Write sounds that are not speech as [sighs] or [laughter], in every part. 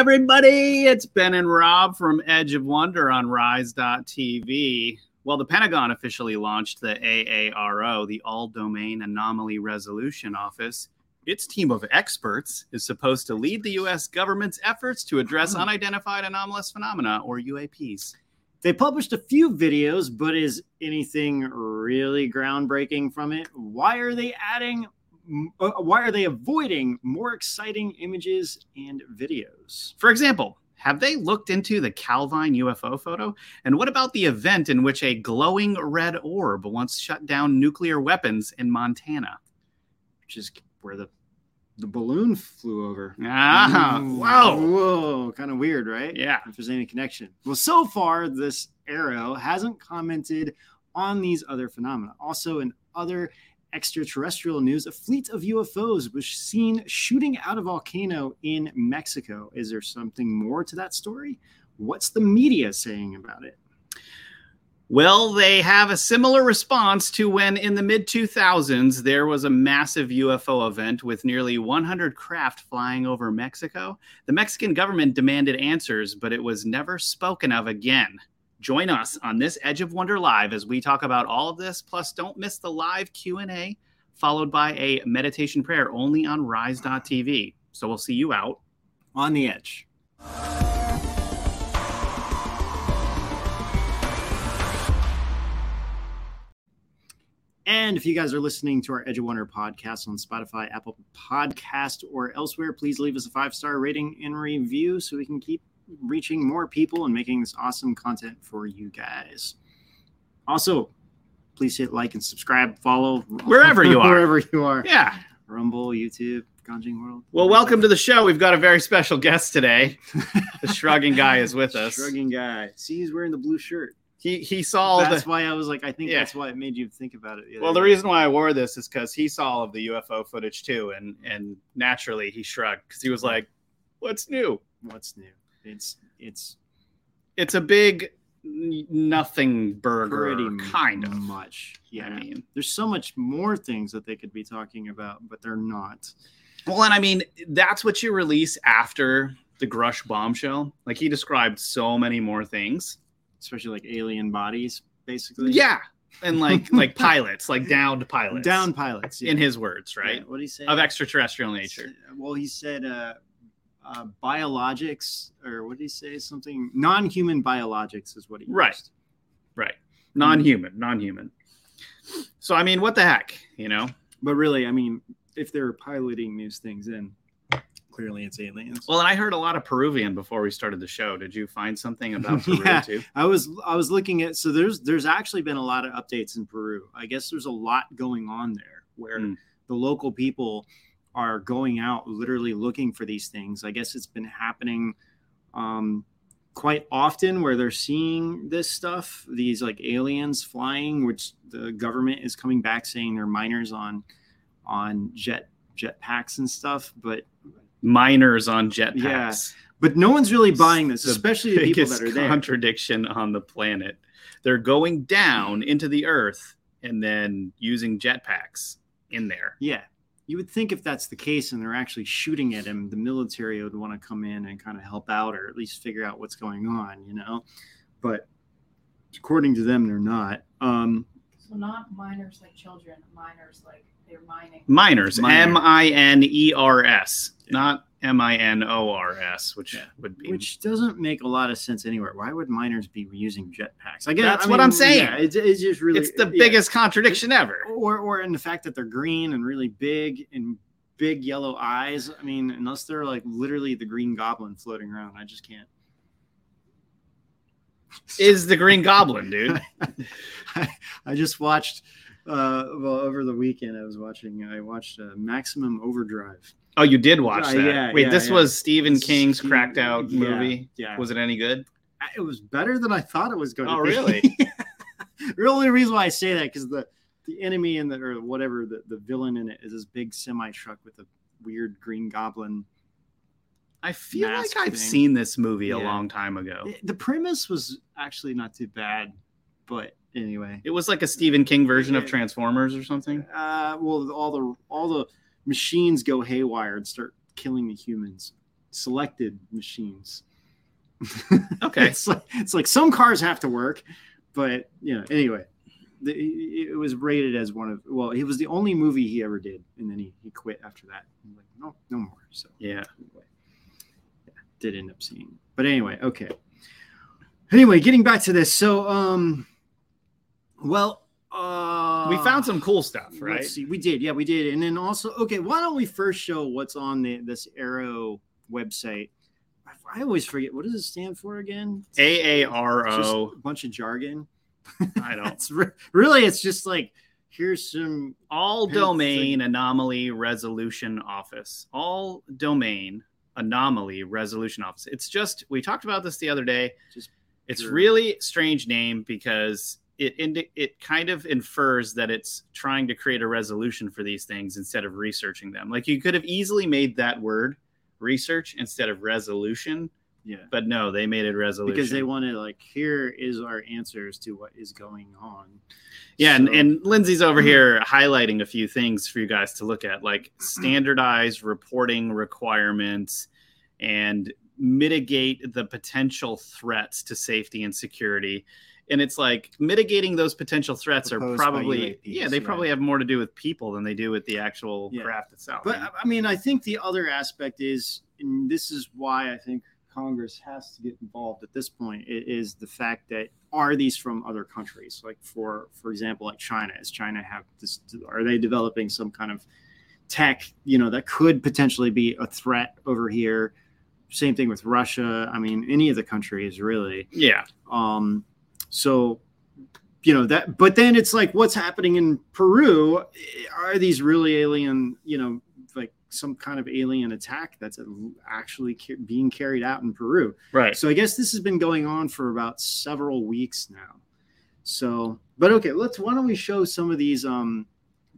Everybody, it's Ben and Rob from Edge of Wonder on Rise.tv. Well, the Pentagon officially launched the AARO, the All Domain Anomaly Resolution Office. Its team of experts is supposed to lead the U.S. government's efforts to address unidentified anomalous phenomena, or UAPs. They published a few videos, but is anything really groundbreaking from it? Why are they adding? Uh, why are they avoiding more exciting images and videos? For example, have they looked into the Calvine UFO photo? And what about the event in which a glowing red orb once shut down nuclear weapons in Montana? Which is where the the balloon flew over. Ah, Ooh, wow. Whoa, kind of weird, right? Yeah. If there's any connection. Well, so far, this AARO hasn't commented on these other phenomena. Also, in other extraterrestrial news, a fleet of UFOs was seen shooting out a volcano in Mexico. Is there something more to that story? What's the media saying about it? Well, they have a similar response to when in the mid 2000s there was a massive UFO event with nearly 100 craft flying over Mexico. The Mexican government demanded answers, but it was never spoken of again. Join us on this Edge of Wonder live as we talk about all of this. Plus, don't miss the live Q&A followed by a meditation prayer only on rise.tv. So we'll see you out On the edge. And if you guys are listening to our Edge of Wonder podcast on Spotify, Apple Podcast, or elsewhere, please leave us a five star rating and review so we can keep reaching more people and making this awesome content for you guys. Also, please hit like and subscribe, follow [laughs] Wherever you are. wherever you are. Yeah. Rumble, YouTube, Conjuring World. Well, welcome to the show. We've got a very special guest today. [laughs] The shrugging guy is with us. Shrugging guy. See, he's wearing the blue shirt. He he saw that's the why I was like, I think Yeah. that's why it made you think about it. Well, the reason why I wore this is because he saw all of the UFO footage too, and and naturally he shrugged because he was like, "What's new?" what's new? It's it's It's a big nothing burger, pretty kind of. much. Yeah, I mean, there's so much more things that they could be talking about, but they're not. well, and I mean that's what you release after the Grusch bombshell. Like he described so many more things. Especially like alien bodies, basically. Yeah, and like [laughs] like pilots, like downed pilots, downed pilots. Yeah. in his words, right, What did he say? of extraterrestrial nature. Well, he said uh, uh, biologics, or what did he say? Something non-human biologics is what he Right. used. Right, right. non-human, non-human. So I mean, what the heck, you know? But really, I mean, if they're piloting these things in, clearly it's aliens. Well, and I heard a lot of Peruvian before we started the show. Did you find something about [laughs] Peru Yeah. too? I was I was looking at so there's there's actually been a lot of updates in Peru. I guess there's a lot going on there where Mm. the local people are going out literally looking for these things. I guess it's been happening um, quite often where they're seeing this stuff, these like aliens flying, which the government is coming back saying they're miners on on jet jetpacks and stuff, but Miners on jetpacks. Yeah, but no one's really buying this, The especially the people that are there. contradiction on the planet. They're going down into the earth and then using jetpacks in there. Yeah. You would think if that's the case and they're actually shooting at him, the military would want to come in and kind of help out or at least figure out what's going on, you know? But according to them, they're not. Um, So not minors like children, minors like they're mining. Miners, M I N E R S, Yeah. not M I N O R S, which Yeah. would be which doesn't make a lot of sense anywhere. Why would miners be using jetpacks? I guess That's I what I'm saying. Yeah, it's, it's just really it's the yeah. biggest contradiction ever. or or in the fact that they're green and really big and big yellow eyes. I mean, unless they're like literally the green goblin floating around, I just can't. Is the Green Goblin, dude? [laughs] I, I just watched uh well over the weekend I was watching I watched uh, Maximum Overdrive. Oh, you did watch Uh, that? yeah, Wait, yeah, this yeah. was Stephen King's Stephen- cracked out movie. Yeah. Was it any good? it was better than I thought it was going Oh, to be. Oh, really? [laughs] the only reason why I say that because the the enemy in the or whatever the, the villain in it is this big semi truck with a weird green goblin. I feel like I've thing. seen this movie a long time ago. It- the premise was actually not too bad, but anyway. It was like a Stephen King version of Transformers or something. Uh, well, all the all the machines go haywire and start killing the humans. selected machines. [laughs] Okay. it's like it's like some cars have to work, but you know. Anyway, the, it was rated as one of well, it was the only movie he ever did, and then he, he quit after that. I'm like, no, no more. So Yeah. anyway, yeah, did end up seeing. But anyway, okay. Anyway, getting back to this. So, um, well, uh, We found some cool stuff, right? Let's see. We did, yeah, we did. And then also, okay, why don't we first show what's on the this AARO website? I, I always forget what does it stand for again? Just AARO. a bunch of jargon. I [laughs] don't. It's re- really, it's just like here's some. All domain anomaly resolution office. All domain anomaly resolution office. It's just we talked about this the other day. Just it's really strange name because it indi- it kind of infers that it's trying to create a resolution for these things instead of researching them. Like you could have easily made that word research instead of resolution, Yeah. but no, they made it resolution Because they wanted like here is our answers to what is going on. Yeah, and, and Lindsay's over here highlighting a few things for you guys to look at, like [clears throat] standardized reporting requirements and mitigate the potential threats to safety and security. And it's like mitigating those potential threats are Proposed by probably UAPs, yeah, they probably have more to do with people than they do with the actual Yeah. craft itself. But I mean, I think the other aspect is, and this is why I think Congress has to get involved at this point, is the fact that are these from other countries? Like for for example, like China. Is China have this? Are they developing some kind of tech, you know, that could potentially be a threat over here? Same thing with Russia. I mean, any of the countries really. yeah, Um, so, you know that, but then it's like, what's happening in Peru? Are these really alien? You know, like some kind of alien attack that's actually being carried out in Peru? right. So I guess this has been going on for about several weeks now. So, but okay, let's. Why don't we show some of these? Um,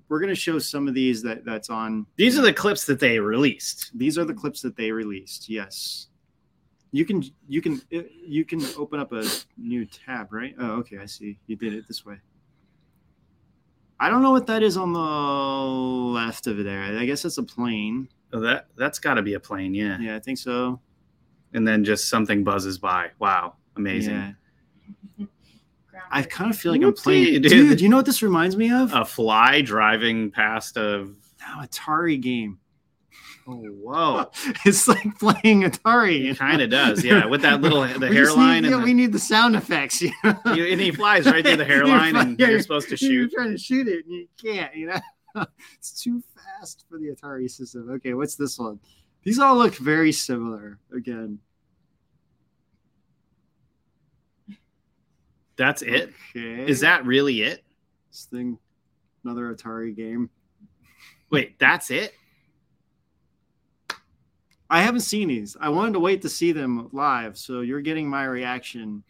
we're going to show some of these that that's on. These are the clips that they released. These are the clips that they released. Yes. You can you can uh, you can open up a new tab, right? Oh, okay, I see. You did it this way. I don't know what that is on the left of there. I guess that's a plane. Oh, that that's got to be a plane, yeah. Yeah, I think so. And then just something buzzes by. Wow, amazing. Yeah. I kind of feel like I'm Whoopsie, playing. dude. Dude, do you know what this reminds me of? A fly driving past a No, Atari game. Oh, whoa. [laughs] It's like playing Atari. It kind of does, yeah. With that little [laughs] the hairline Need, yeah, and, we need the sound effects. You know? [laughs] you- and he flies right through the hairline, and Yeah, you're supposed to shoot. You're trying to shoot it, and you can't. You know, it's too fast for the Atari system. Okay, what's this one? These all look very similar. Again, That's it. Okay. Is that really it? this thing? Another Atari game. Wait, that's it? I haven't seen these. I wanted to wait to see them live, so you're getting my reaction,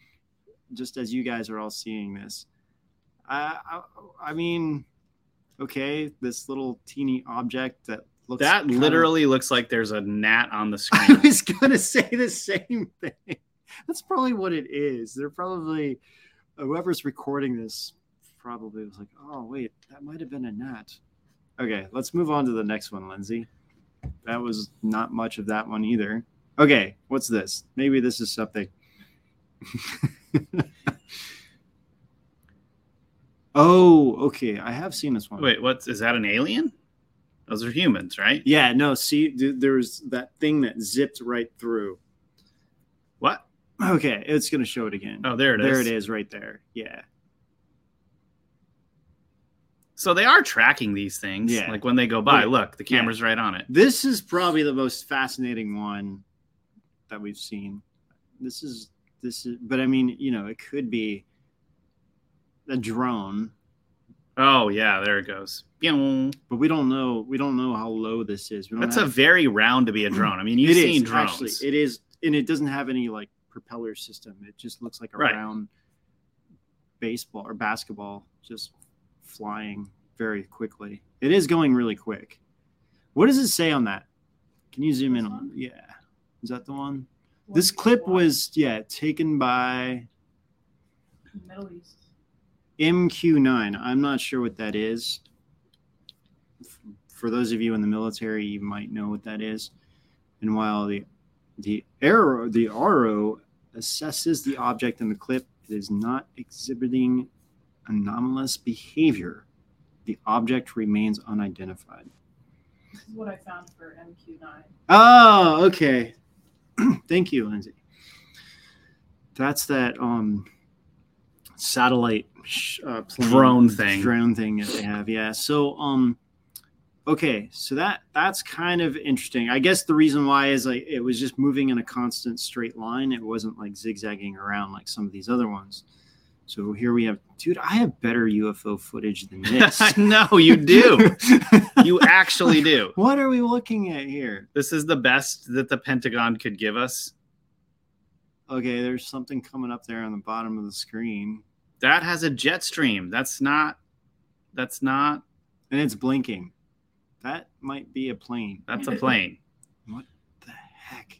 just as you guys are all seeing this. I, I, I mean, okay, this little teeny object that looks That literally looks like there's a gnat on the [laughs] screen. I was gonna say the same thing. That's probably what it is. They're probably whoever's recording this probably was like, oh wait, that might have been a gnat. Okay, let's move on to the next one, Lindsay. That was not much of that one either. Okay, what's this? Maybe this is something. [laughs] oh, okay. I have seen this one. Wait, what's that an alien? Those are humans, right? Yeah, no, see, th- there's that thing that zipped right through. What? Okay, it's gonna show it again. Oh, there it is. there it is, right there. Yeah, So they are tracking these things. Yeah. Like when they go by, Yeah. look, the camera's right on it. this is probably the most fascinating one that we've seen. This is this is, but I mean, you know, it could be a drone, Oh yeah, there it goes. But we don't know. We don't know how low this is. That's a very round to be a [clears throat] drone. I mean, you've It is, seen drones. Actually, it is, and it doesn't have any like propeller system. It just looks like a Right. round baseball or basketball just flying very quickly. It is going really quick. What does it say on that? Can you zoom in on? Yeah, is that the one? What This clip was yeah taken by Middle East. MQ9. I'm not sure what that is. For those of you in the military, you might know what that is. And while the The AARO, the RO assesses the object in the clip. It is not exhibiting anomalous behavior. The object remains unidentified. This is what I found for MQ9. Oh, okay. [clears throat] Thank you, Lindsay. That's that um satellite sh- uh, plane- Drone thing. Drone thing that they have. Yeah. So um okay, so that that's kind of interesting. I guess the reason why is like it was just moving in a constant straight line. It wasn't like zigzagging around like some of these other ones. So here we have, dude. I have better UFO footage than [laughs] this. I know you do. [laughs] You actually do. what are we looking at here? This is the best that the Pentagon could give us. Okay, there's something coming up there on the bottom of the screen, That has a jet stream. That's not. That's not. and it's blinking. That might be a plane. That's a [laughs] plane. What the heck?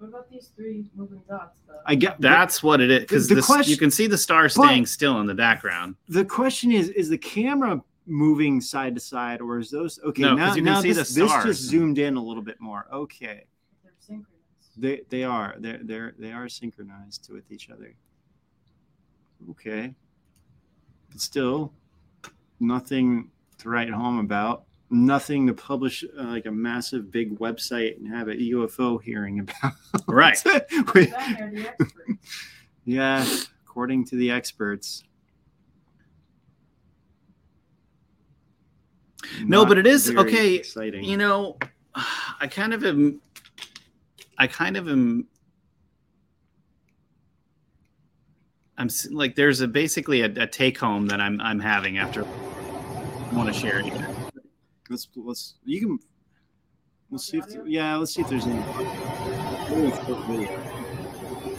What about these three moving dots, though? I get That's what it is. Because The you question- can see the star staying still in the background. the question is: Is the camera moving side to side, or is those okay? No, now, 'cause you can now see this, the this just zoomed in a little bit more. Okay, They're synchronous. they they are they're they're they are synchronized with each other. Okay, but still, nothing to write home about. Nothing to publish uh, like a massive big website and have a UFO hearing about. [laughs] Right. Wait, Down there, the experts. yeah, according to the experts. No, but it is- okay, Exciting. You know, [sighs] I kind of am. I kind of am. I'm like, there's a basically a, a take home that I'm I'm having after. I want to share it. here. Let's let's you can. Let's see if Audio? yeah. Let's see if there's any. Ooh, it's quick video.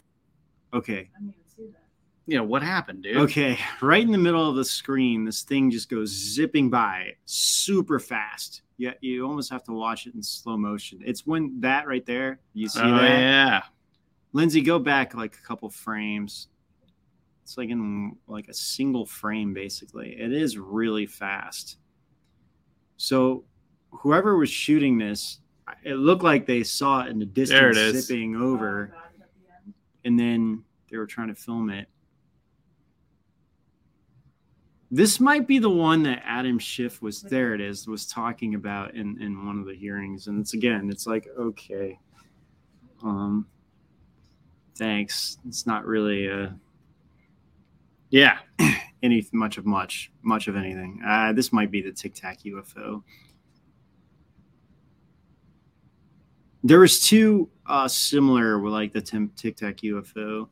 Okay. I didn't see that. You what happened, dude? Okay. Right in the middle of the screen, this thing just goes zipping by super fast. Yeah, you almost have to watch it in slow motion. It's when that right there. You see Oh that? yeah. Lindsay, go back like a couple frames. It's like in like a single frame, basically. It is really fast. So, whoever was shooting this, it looked like they saw it in the distance, zipping over, God, at the end. and then they were trying to film it. This might be the one that Adam Schiff was there. It is was talking about in in one of the hearings, and it's again, it's like okay, um, thanks. It's not really uh, Yeah. [clears throat] any much of much much of anything. Uh, this might be the Tic Tac UFO. There was two uh, similar like the Tic Tac UFO.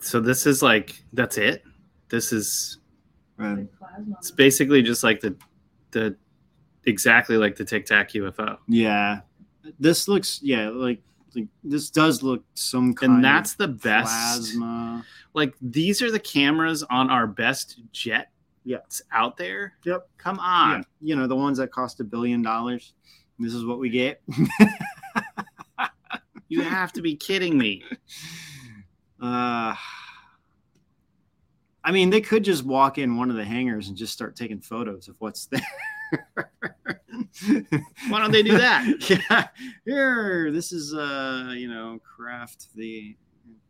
So this is like that's it. This is The plasma. it's basically just like the the exactly like the Tic Tac UFO, yeah, this looks yeah like, like this does look some kind and that's the best. plasma. Like these are the cameras on our best jet Yeah. out there. Yep. Come on. Yeah, you know the ones that cost a billion dollars. This is what we get. [laughs] You have to be kidding me. [laughs] Uh, I mean, they could just walk in one of the hangars and just start taking photos of what's there. [laughs] Why don't they do that? [laughs] yeah, here, this is uh, you know, craft the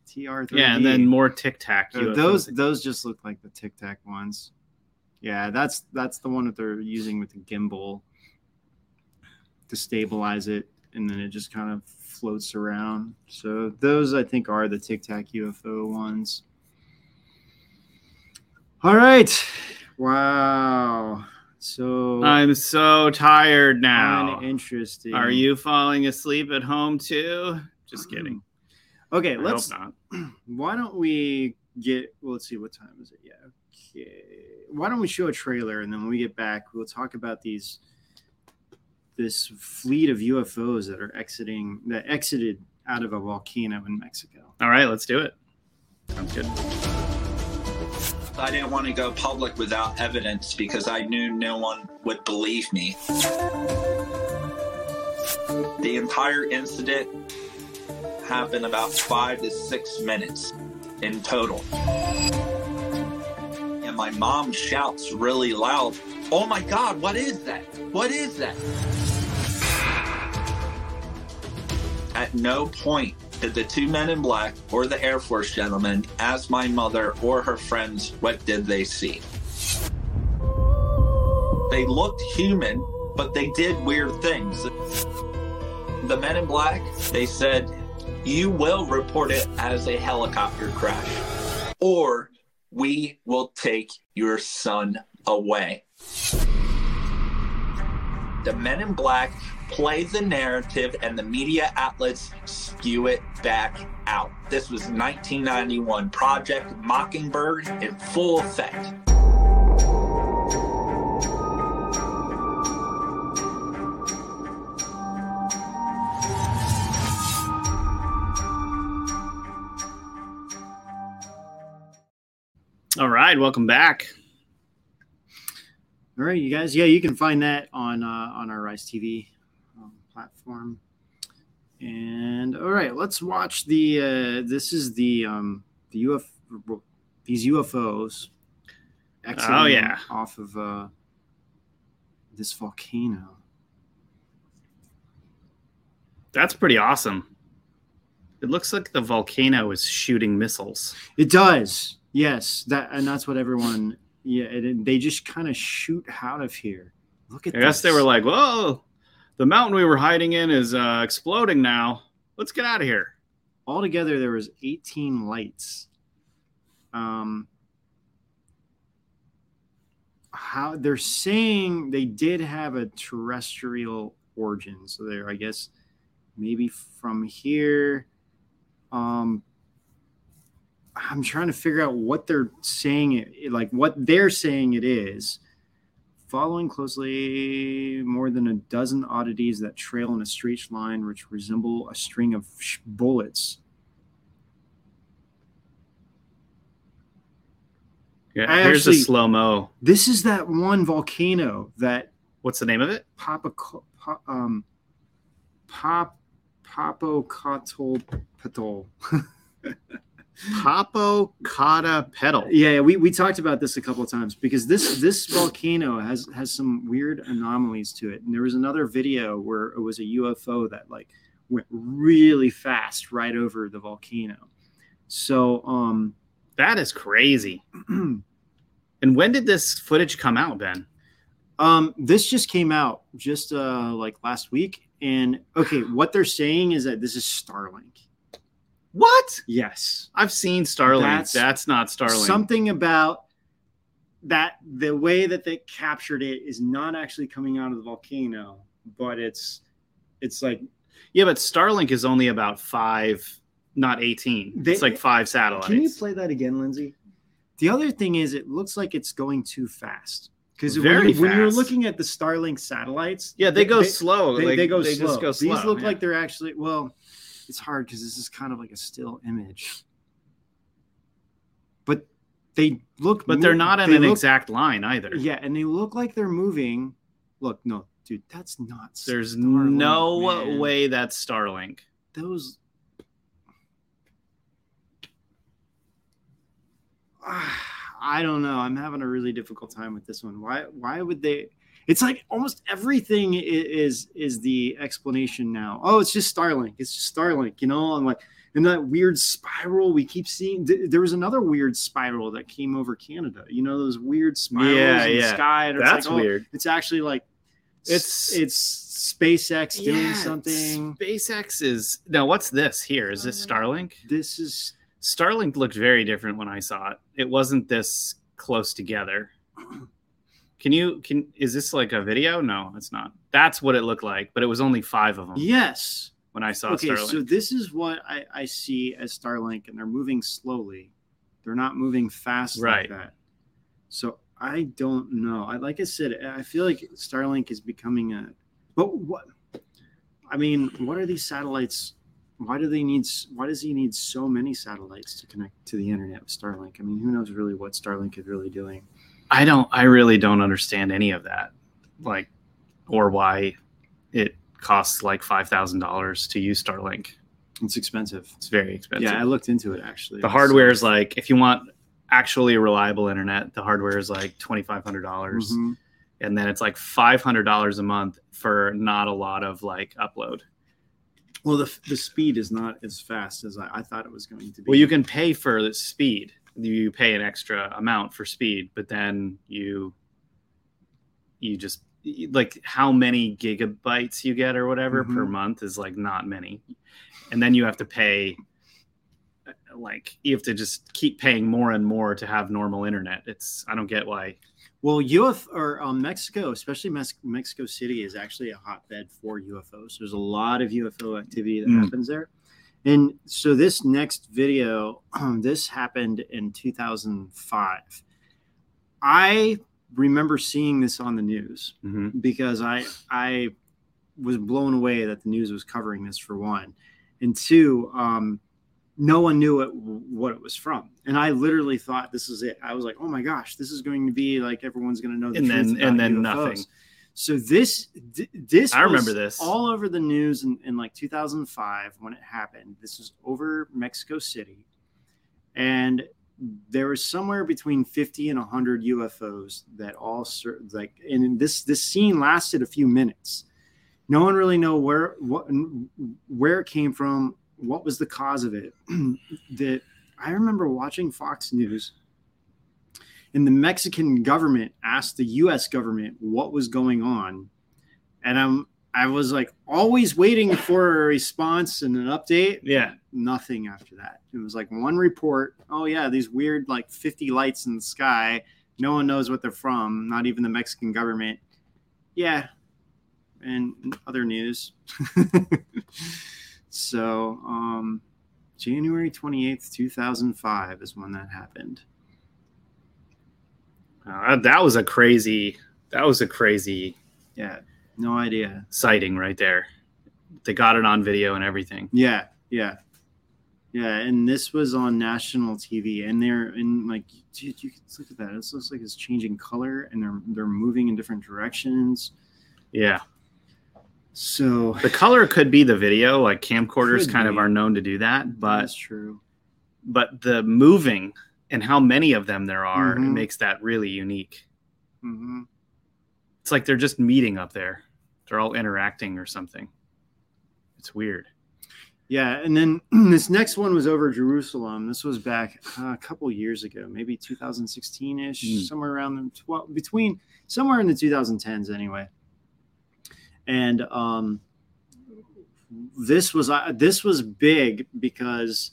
TR. Yeah, and then more Tic Tac. Uh, those those just look like the Tic Tac ones. Yeah, that's that's the one that they're using with the gimbal to stabilize it, and then it just kind of floats around. So those I think are the Tic Tac UFO ones. All right. Wow. So I'm so tired now. interesting. Are you falling asleep at home too? Just kidding. Okay, I let's not. [clears throat] why don't we get well, let's see what time is it yeah okay why don't we show a trailer and then when we get back we'll talk about these this fleet of ufos that are exiting that exited out of a volcano in mexico All right, let's do it. Sounds good. I didn't want to go public without evidence because I knew no one would believe me. The entire incident happened about five to six minutes in total. And my mom shouts really loud, Oh my God, what is that? What is that? At no point did the two men in black or the Air Force gentleman ask my mother or her friends what did they see. They looked human, but they did weird things. The men in black, they said, you will report it as a helicopter crash, or we will take your son away. The men in black play the narrative and the media outlets spew it back out. This was 1991 Project Mockingbird in full effect. All right, welcome back. All right, you guys. Yeah, you can find that on uh, on our Rise TV um, platform. And all right, let's watch the. Uh, this is the um, the UFO. These UFOs. Oh, yeah. off of uh, this volcano. That's pretty awesome. It looks like the volcano is shooting missiles. It does. Yes, that and that's what everyone. Yeah, it, they just kind of shoot out of here. Look at. I guess they were like, "Whoa, the mountain we were hiding in is uh, exploding now. Let's get out of here." altogether there was 18 lights um how they're saying they did have a terrestrial origin so they're i guess maybe from here um i'm trying to figure out what they're saying it like what they're saying it is following closely more than a dozen oddities that trail in a straight line which resemble a string of sh- bullets Yeah, I here's actually- a slow mo. This is that one volcano that What's the name of it? Papa Pop, um Pop [laughs] Popocatépetl. Yeah, we, we talked about this a couple of times because this this volcano has has some weird anomalies to it. And there was another video where it was a UFO that like went really fast right over the volcano. So um That is crazy. [clears throat] And when did this footage come out, Ben? Um, this just came out just uh like last week, and okay, what they're saying is that this is Starlink. What? Yes, I've seen Starlink. That's That's, not Starlink. something about that. The way that they captured it is not actually coming out of the volcano, but it's it's like yeah, but Starlink is only about five, not 18. They- it's like five satellites. Can you play that again, Lindsay? The other thing is, it looks like it's going too fast because when, when you're looking at the Starlink satellites, yeah, they go slow. They, like, they go they slow. Just go slow. These look yeah. like they're actually well. It's hard because this is kind of like a still image, but they look. but they're not in they an look- exact line either. Yeah, and they look like they're moving. Look, no, dude, that's not. There's Starlink, no man. way that's Starlink. Those. [sighs] I don't know. I'm having a really difficult time with this one. Why? Why would they? It's like almost everything is is the explanation now. Oh, it's just Starlink. It's just Starlink. You know, I'm like, and that weird spiral we keep seeing. th- There was another weird spiral that came over Canada. You know, those weird spirals Yeah, in the sky. That's like, oh, weird. It's actually like It's- it's SpaceX doing Yeah, something. SpaceX is now. What's this here? Is this uh, Starlink? This is Starlink looked very different when I saw it. It wasn't this close together. [clears throat] Can you can is this like a video? No, it's not. That's what it looked like, but it was only five of them yes. when I saw Okay, Starlink. so this is what I, I see as Starlink, and they're moving slowly. They're not moving fast Right. like that. So I don't know. I like I said, I feel like Starlink is becoming a. But what? I mean, what are these satellites? Why do they need? Why does he need so many satellites to connect to the internet with Starlink? I mean, who knows really what Starlink is really doing? I don't I really don't understand any of that. Like or why it costs like five thousand dollars to use Starlink. It's expensive. It's very expensive. Yeah, I looked into it actually. the hardware is like if you want actually a reliable internet. The hardware is like twenty five hundred dollars, Mhm. and then it's like five hundred dollars a month for not a lot of like upload. Well, the the speed is not as fast as I, I thought it was going to be. Well, you can pay for the speed. You pay an extra amount for speed, but then you you just like how many gigabytes you get or whatever per Mhm. month is like not many. And then you have to pay uh, like you have to just keep paying more and more to have normal internet. It's I don't get why. Well, UF or um, Mexico, especially Mex- Mexico City, is actually a hotbed for UFOs. There's a lot of UFO activity that Mm. happens there. And so this next video, [clears throat] this happened in 2005. I remember seeing this on the news Mhm. because I I was blown away that the news was covering this for one, and two, um, no one knew it, what it was from, and I literally thought this is it. I was like, oh my gosh, this is going to be like everyone's going to know the And then- and then UFOs. nothing. So this th- this I remember this. all over the news in, in like 2005 when it happened. This was over Mexico City, and there was somewhere between 50 and 100 UFOs that all like and this this scene lasted a few minutes. No one really know where what where it came from, what was the cause of it. [clears throat] that I remember watching Fox News and the Mexican government asked the US government what was going on. And I'm I was like always waiting for a response and an update. Yeah. Nothing after that. It was like one report. Oh yeah, these weird like 50 lights in the sky. No one knows what they're from, not even the Mexican government. Yeah. And other news. [laughs] so, um January 28th, 2005 is when that happened. Uh, that was a crazy that was a crazy Yeah, no idea. sighting right there. They got it on video and everything. Yeah, yeah, yeah. And this was on national TV, and they're in like, dude, you can look at that. It looks like it's changing color, and they're they're moving in different directions. Yeah. So The color could be the video, like camcorders kind of are known to do that, but that's true. but the moving and how many of them there are Mhm. makes that really unique. hmm It's like they're just meeting up there. They're all interacting or something. It's weird. Yeah, and then [clears throat] this next one was over Jerusalem. This was back uh, a couple years ago, maybe 2016 ish, Hmm. somewhere around the 12, between somewhere in the 2010s anyway. And um, this was uh, this was big because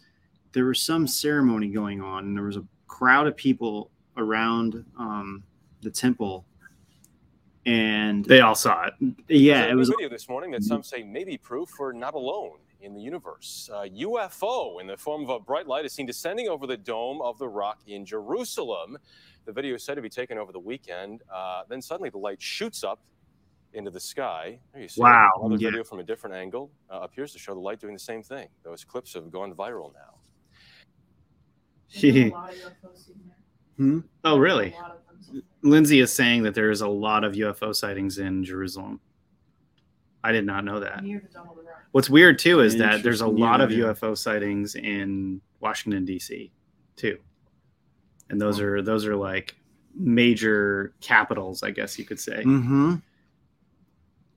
there was some ceremony going on, and there was a crowd of people around um, the temple, and They all saw it. yeah, There's it new was video this morning that some say may be proof we're not alone in the universe. A UFO in the form of a bright light is seen descending over the dome of the rock in Jerusalem. The video is said to be taken over the weekend. Uh, then suddenly the light shoots up into the sky. There you see. Wow. Another Yeah. video from a different angle uh, appears to show the light doing the same thing. Those clips have gone viral now. There's a lot of UFOs seen there. Hmm? Oh, really? A lot of them seen there. Lindsay is saying that there is a lot of UFO sightings in Jerusalem. I did not know that. Near the Dome of the Rock. What's weird too is that there's a lot of. UFO sightings in Washington D.C. too, and those are those are like major capitals, I guess you could say. Mm-hmm.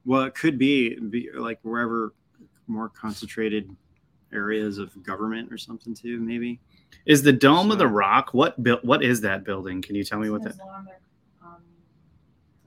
Well, it could be, be like wherever more concentrated areas of government or something too, maybe. Is the Dome of the Rock what built? What is that building? Can you tell me what an that? Islamic um,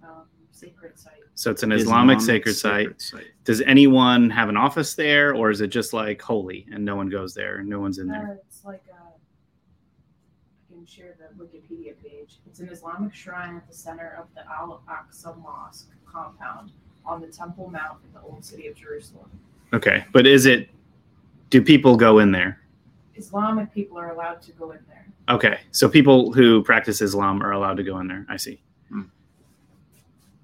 um, sacred site. So it's an Islamic, sacred, site. Does anyone have an office there, or is it just like holy and no one goes there and no one's in there? Uh, it's like a, I can share the Wikipedia page. It's an Islamic shrine at the center of the Al Aqsa Mosque compound on the Temple Mount in the Old City of Jerusalem. Okay, but is it? Do people go in there? Islamic people are allowed to go in there. Okay, so people who practice Islam are allowed to go in there. I see. Hmm.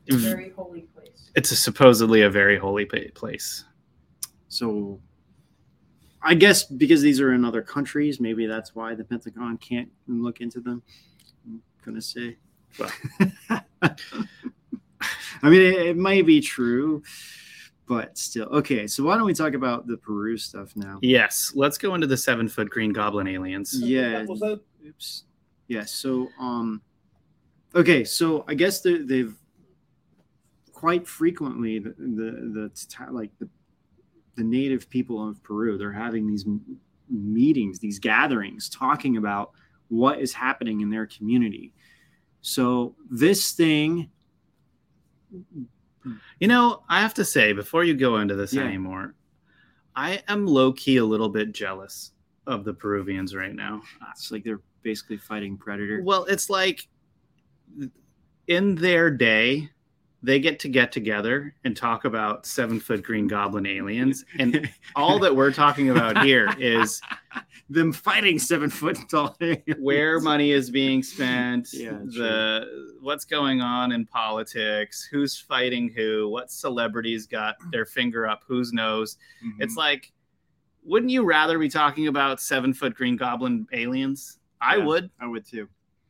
It's a very holy place. It's a supposedly a very holy place. So I guess because these are in other countries, maybe that's why the Pentagon can't look into them. I'm gonna say. Well. [laughs] I mean, it, it might be true, but still. Okay, so why don't we talk about the Peru stuff now? Yes, let's go into the seven foot green goblin aliens. Yeah. Was that Oops. Yeah. So, um, okay. So I guess they, they've quite frequently the the, the like the the native people of Peru. They're having these m- meetings, these gatherings, talking about what is happening in their community. So this thing, You know, I have to say, before you go into this Yeah. anymore, I am low key a little bit jealous of the Peruvians right now. it's like they're basically fighting predator. Well, it's like in their day, they get to get together and talk about seven foot green goblin aliens. And all that we're talking about here is them fighting seven foot tall. where money is being spent, [laughs] Yeah, the what's going on in politics, who's fighting who, what celebrities got their finger up whose nose. It's Mm-hmm. like, wouldn't you rather be talking about seven foot green goblin aliens? I Yeah. would. I would too.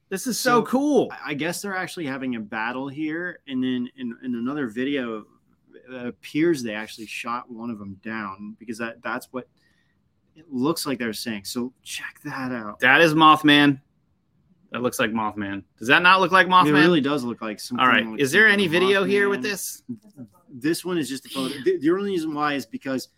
This is so, So- cool. I guess they're actually having a battle here, and then in, in another video, it appears they actually shot one of them down because that that's what it looks like they're saying. So check that out. That is Mothman. That looks like Mothman. Does that not look like Mothman? It really does look like something. All right. like Is there any video here with this? This one is just a photo. The, the only reason why is because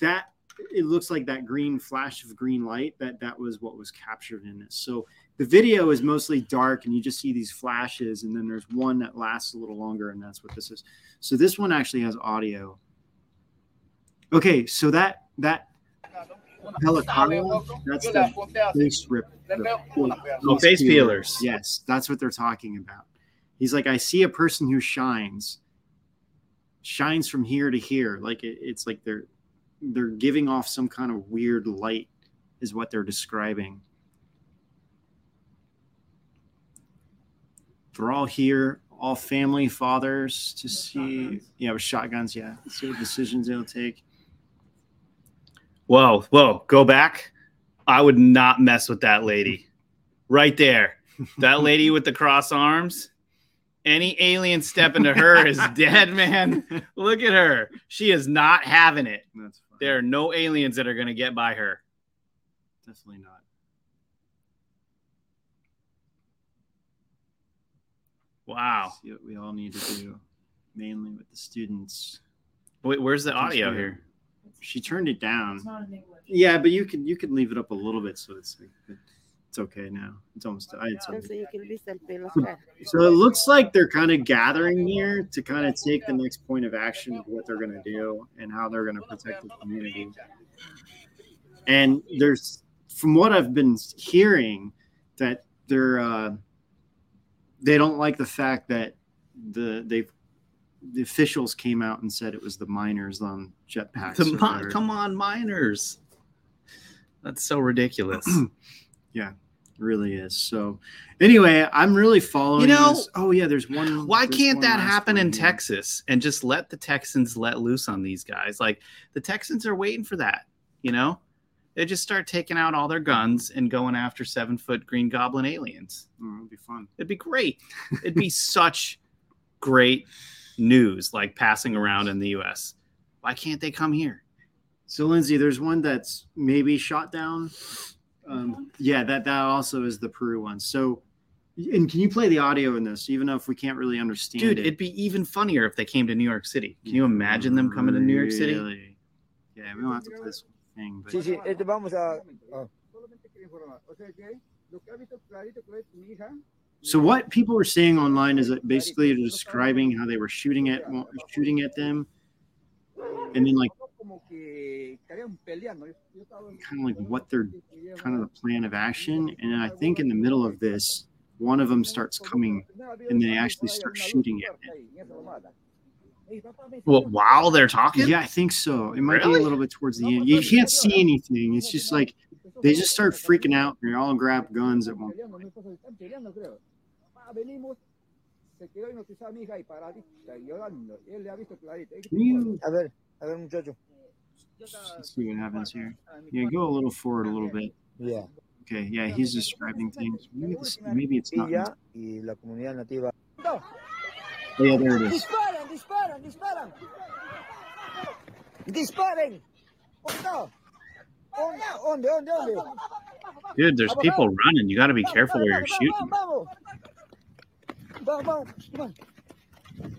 that it looks like that green flash of green light that that was what was captured in this. So the video is mostly dark and you just see these flashes and then there's one that lasts a little longer and that's what this is. So this one actually has audio. Okay, so that that helicopter that's the face rip. the Oh, face peelers. Yes, that's what they're talking about. He's like, I see a person who shines, shines from here to here. Like it, it's like they're they're giving off some kind of weird light, is what they're describing. They're all here, all family fathers to see. shotguns. Yeah, with shotguns. Yeah, [laughs] see what decisions they'll take. Whoa, whoa, go back. I would not mess with that lady. Right there. That lady with the cross arms. Any alien step into her is [laughs] dead, man. Look at her. She is not having it. That's. There are no aliens that are going to get by her. definitely not. Wow. See what we all need to do, mainly with the students. Wait, where's the audio here? She turned it down. It's not in English. Yeah, but you can you can leave it up a little bit so it's it's okay now. It's almost it's okay. Entonces yo quiero viste el. So it looks like they're kind of gathering here to kind of take the next point of action of what they're going to do and how they're going to protect the community. And there's, from what I've been hearing, that they're uh, they don't like the fact that the they the officials came out and said it was the miners on jetpacks. Or mi- come on, miners. That's so ridiculous. [clears throat] Yeah, really is. So anyway, I'm really following. You know, this. oh yeah, there's one. Why there's can't one that happen in here. Texas and just let the Texans let loose on these guys? Like the Texans are waiting for that, you know? They just start taking out all their guns and going after seven foot green goblin aliens. Oh, it'd be fun. It'd be great. It'd be [laughs] such great news, like passing around in the US. Why can't they come here? So Lindsay, there's one that's maybe shot down. Um, yeah, that that also is the Peru one. So, and can you play the audio in this, even if we can't really understand Dude, it? it'd be even funnier if they came to New York City. Can you imagine them coming to New York City? Really? Yeah, we don't have to play this thing, but Sí, sí, este vamos a. ah. so what people were saying online is that basically they're describing how they were shooting at shooting at them, and then like kind of like what they're kind of the plan of action. And I think in the middle of this, one of them starts coming and they actually start shooting at Well, while they're talking? Yeah, I think so. It might be a little bit towards the end. You can't see anything. It's just like they just start freaking out and they all grab guns at one point. Can you A ver, a ver, muchacho. let's see what happens here? Yeah, go a little forward a little bit. Yeah. Okay, yeah, he's describing things. Maybe, this, maybe it's not. Ella Oh, yeah, there it is. ¡Disparen, disparen, disparen! ¡Disparen! Dude, there's people running. You got to be careful where you're shooting. Vamos, vamos, vamos, vamos.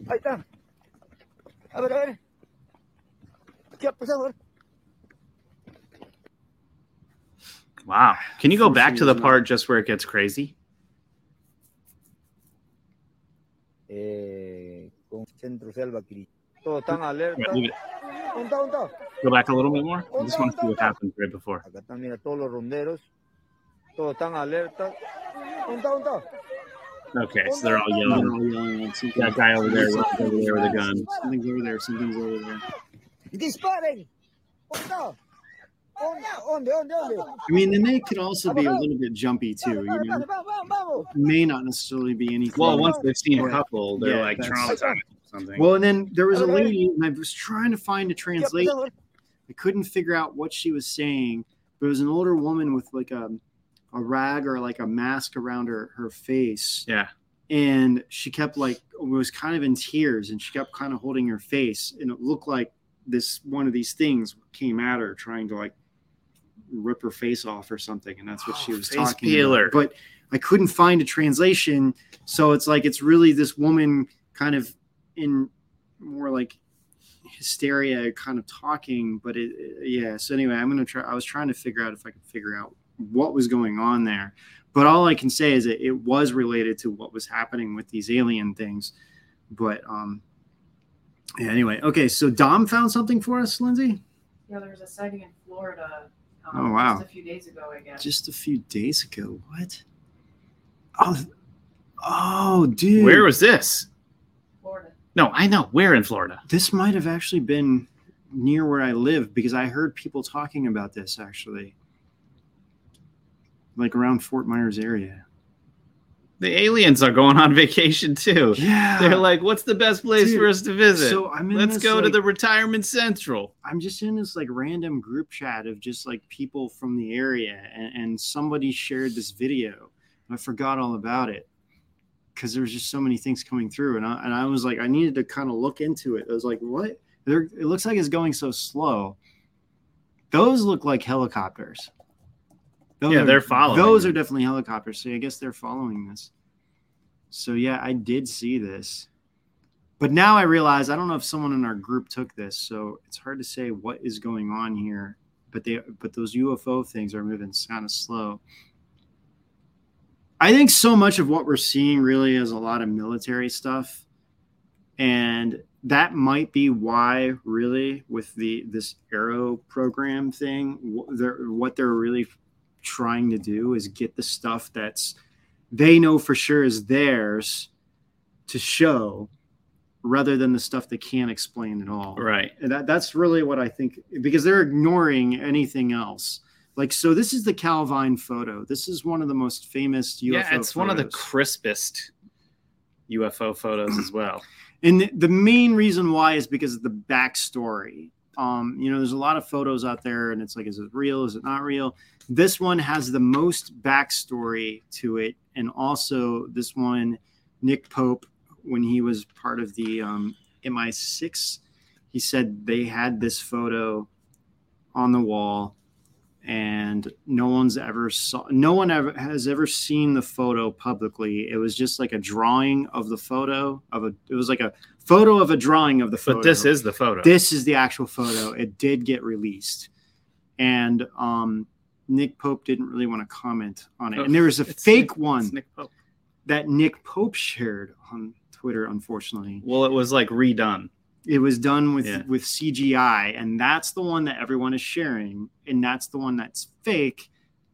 Ahí está. A ver, a ver. ¿Qué ha pasado? Wow. Can you go back to the part just where it gets crazy? Eh, con Centro Selva, Cris. Todos están alerta. Right, leave it. ¿Dónde está? ¿Dónde está? Go back a little bit more. I just want to see what happened right before. Acá están, mira, todos los ronderos. Todos están alerta. ¿Dónde está? ¿Dónde? Okay, so they're all They're yelling. all yelling at something. That guy over there, runs over there with a gun. Something's over there. Something's over there. ¡Disparen! ¿Dónde I mean, and they could also be a little bit jumpy too. You know, may not necessarily be anything. Well, once they've seen a couple, they're Yeah, like traumatized or something. Well, and then there was a lady, and I was trying to find a ¿Qué translation. I couldn't figure out what she was saying, but it was an older woman with like a a rag or like a mask around her her face, yeah. and she kept like was kind of in tears, and she kept kind of holding her face, and it looked like this one of these things came at her, trying to like rip her face off or something, and that's what she Oh, was face talking peeler. about. But I couldn't find a translation, so it's like it's really this woman kind of in more like hysteria kind of talking but it it- yeah so anyway i'm gonna try i was trying to figure out if i could figure out what was going on there but all i can say is that it was related to what was happening with these alien things but um yeah, anyway okay so dom found something for us lindsay Yeah, there was a sighting in Florida. Um, Oh, wow. Just a few days ago, I guess. just a few days ago what oh oh dude Where was this? Florida. No, I know. Where in Florida? this might have actually been near where I live because I heard people talking about this actually, like around Fort Myers area. The aliens are going on [laughs] vacation too. Yeah, They're like, what's the best place Dude, for us to visit? so I'm in Let's this, go to the retirement central. I'm just in this like random group chat of just like people from the area, and, and somebody shared this video. I forgot all about it because there was just so many things coming through, and I, and I was like, I needed to kind of look into it. I was like, what? There, it looks like it's going so slow. Those look like helicopters. Those Yeah, are- they're following Those are definitely helicopters. So I guess they're following this. So yeah, I did see this. But now I realize I don't know if someone in our group took this, so it's hard to say what is going on here. But they but those UFO things are moving kind of slow. I think so much of what we're seeing really is a lot of military stuff. And that might be why really with the this AARO program thing what they're, what they're really trying to do is get the stuff that's they know for sure is theirs to show rather than the stuff they can't explain at all. Right. And that, that's really what I think because they're ignoring anything else. Like, so this is the Calvine photo. This is one of the most famous UFO yeah, it's one of the crispest UFO photos as well. [clears throat] And the, the main reason why is because of the backstory. Um, you know, there's a lot of photos out there, and it's like, is it real? Is it not real? This one has the most backstory to it, and also this one, Nick Pope, when he was part of the um, MI6, he said they had this photo on the wall, and no one's ever saw. No one ever has ever seen the photo publicly. It was just like a drawing of the photo of a. It was like a photo of a drawing of the photo. But this is the photo. This is the actual photo. It did get released, and um, Nick Pope didn't really want to comment on it. Oh, and there was a fake Nick- one Nick Pope. that Nick Pope shared on Twitter. Unfortunately, Well, it was like redone. it was done with Yeah. with CGI, and that's the one that everyone is sharing, and that's the one that's fake.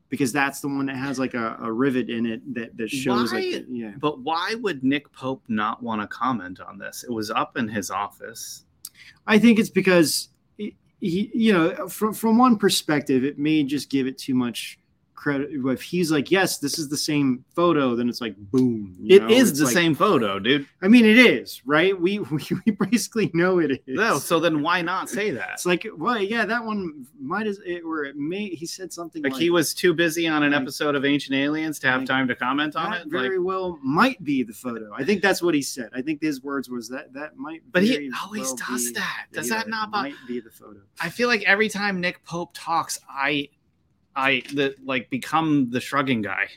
Because that's the one that has like a, a rivet in it that, that shows Why- like yeah. But why would Nick Pope not want to comment on this? It was up in his office. I think it's because he, you know, from from one perspective, it may just give it too much credit. If he's like, yes, this is the same photo, then it's like, boom. you It is know? It's the like- same photo, dude. I mean, it is right. We [laughs] we, we basically know it is. No, so then why not say that? it's like, well, yeah, that one might as it or it may. He said something Like like, he was too busy on an Like- episode of Ancient Aliens to have time to comment on that it. very well might be the photo. I think that's what he said. I think his words was that that might. but he always well does that. Does that not might be the photo? I feel like every time Nick Pope talks, I I that like become the shrugging guy.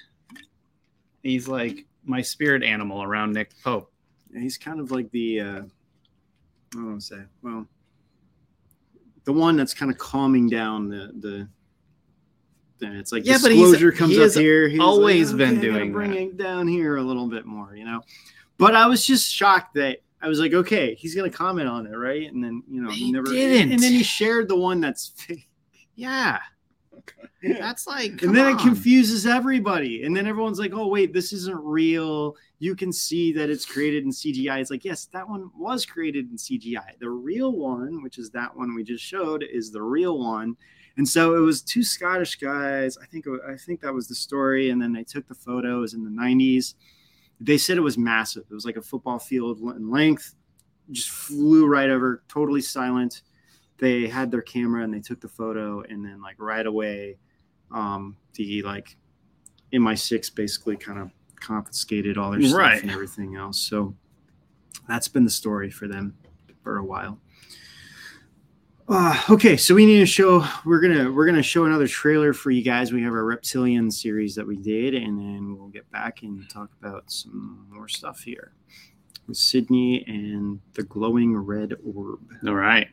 He's like my spirit animal around Nick Pope. He's kind of like the uh, I don't want to say well, the one that's kind of calming down the the. It's like Yeah, but he's- comes he up here. He's always like, been "Okay, doing bring that." down here a little bit more, you know. But I was just shocked that I was like, okay, he's gonna comment on it, right? And then you know he, He never didn't. And then he shared the one that's fake. Yeah, that's like. and then on. it confuses everybody. And then everyone's like oh wait this isn't real. You can see that it's created in cgi it's like yes that one was created in cgi the real one which is that one we just showed is the real one. And so it was two scottish guys. I think i think that was the story. And then they took the photos in the 90s they said it was massive. It was like a football field in length just flew right over totally silent they had their camera and they took the photo and then like right away um, the like MI6 basically kind of confiscated all their stuff Right. and everything else. So that's been the story for them for a while. Uh, okay, so we need to show. We're gonna we're gonna show another trailer for you guys. We have our reptilian series that we did, and then we'll get back and talk about some more stuff here with Sydney and the glowing red orb. All right.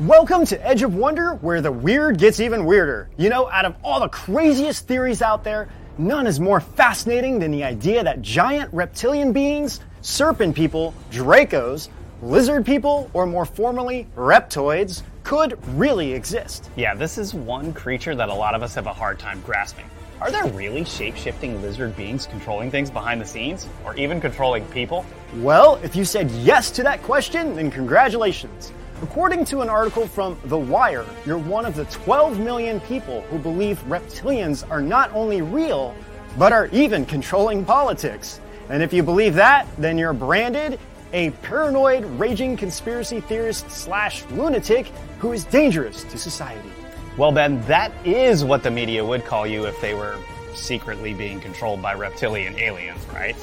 Welcome to Edge of Wonder, where the weird gets even weirder. You know, out of all the craziest theories out there, none is more fascinating than the idea that giant reptilian beings, serpent people, dracos, lizard people, or more formally, reptoids, could really exist. Yeah, this is one creature that a lot of us have a hard time grasping. Are there really shape shifting lizard beings controlling things behind the scenes? Or even controlling people? Well, if you said yes to that question, then congratulations. According to an article from The Wire, you're one of the 12 million people who believe reptilians are not only real, but are even controlling politics. And if you believe that, then you're branded a paranoid, raging conspiracy theorist slash lunatic who is dangerous to society. Well, Ben, that is what the media would call you if they were secretly being controlled by reptilian aliens, right?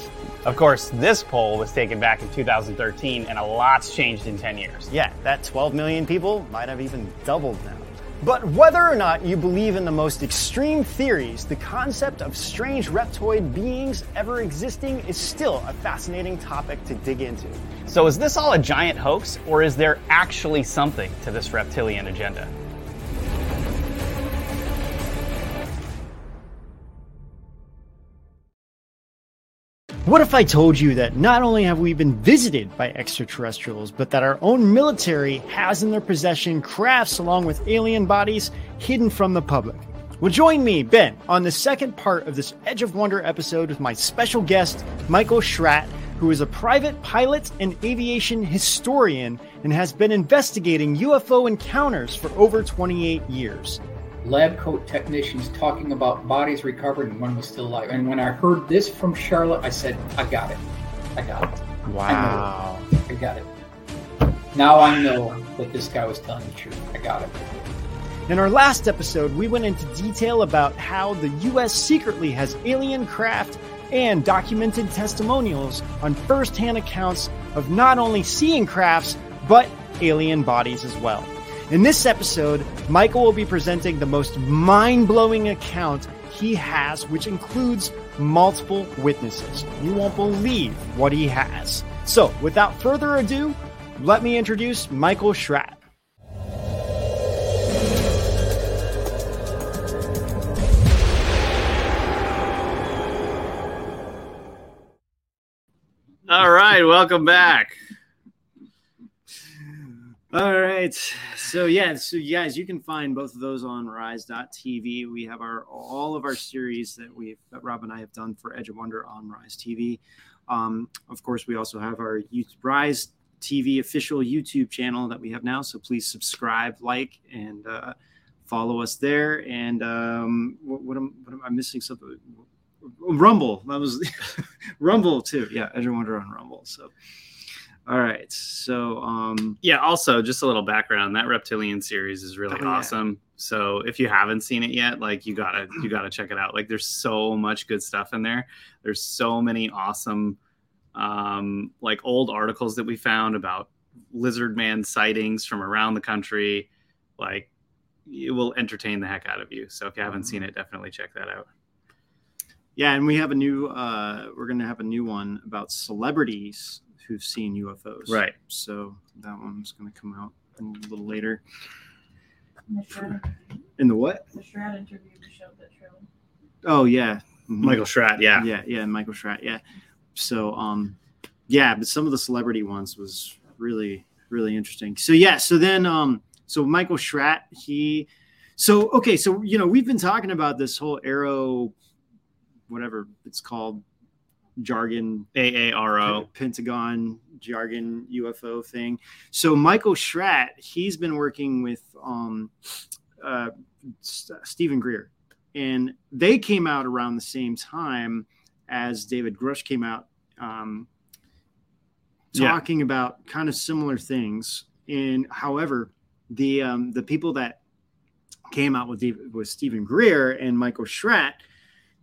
Of course, this poll was taken back in 2013, and a lot's changed in 10 years. Yeah, that 12 million people might have even doubled now. But whether or not you believe in the most extreme theories, the concept of strange reptoid beings ever existing is still a fascinating topic to dig into. So, is this all a giant hoax, or is there actually something to this reptilian agenda? What if I told you that not only have we been visited by extraterrestrials, but that our own military has in their possession crafts along with alien bodies hidden from the public? Well, join me, Ben, on the second part of this Edge of Wonder episode with my special guest, Michael Schratt, who is a private pilot and aviation historian and has been investigating UFO encounters for over 28 years. Lab coat technicians talking about bodies recovered and one was still alive. And when I heard this from Charlotte, I said, I got it. I got it. Wow. I got it. Now I know that this guy was telling the truth. I got it. In our last episode, we went into detail about how the U.S. secretly has alien craft and documented testimonials on first hand accounts of not only seeing crafts, but alien bodies as well. In this episode, Michael will be presenting the most mind blowing account he has, which includes multiple witnesses. You won't believe what he has. So, without further ado, let me introduce Michael Schratt. All right. Welcome back. All right. So yeah, so guys, you can find both of those on rise.tv. We have our all of our series that we that Rob and I have done for Edge of Wonder on Rise TV. Um, of course, we also have our YouTube, Rise TV official YouTube channel that we have now. So please subscribe, like, and uh, follow us there. And um, what, what, am, what am I missing? Something. Rumble. That was [laughs] Rumble too. Yeah, Edge of Wonder on Rumble. So. All right. So, um, Yeah. Also, just a little background. That reptilian series is really Oh, yeah. awesome. So if you haven't seen it yet, like you gotta you gotta check it out. Like there's so much good stuff in there. There's so many awesome, um, like old articles that we found about lizard man sightings from around the country. Like it will entertain the heck out of you. So if you haven't seen it, definitely check that out. Yeah, and we have a new. Uh, we're going to have a new one about celebrities who've seen UFOs. Right. So that one's going to come out a little later. And the Schratt, In the what? the Schratt interview showed that trailer. Oh yeah, Mhm. Michael Schratt, yeah. yeah, yeah, Michael Schratt, yeah. So, um, yeah, but some of the celebrity ones was really, really interesting. So yeah, so then, um, so Michael Schratt, he, so okay, so you know we've been talking about this whole AARO, whatever it's called, jargon AARO. Pentagon jargon UFO thing. So Michael Schratt, he's been working with um, uh, Steven Greer, and they came out around the same time as David Grusch came out, um, Yeah. talking about kind of similar things. And however, the um, the people that came out with David, with Steven Greer and Michael Schratt,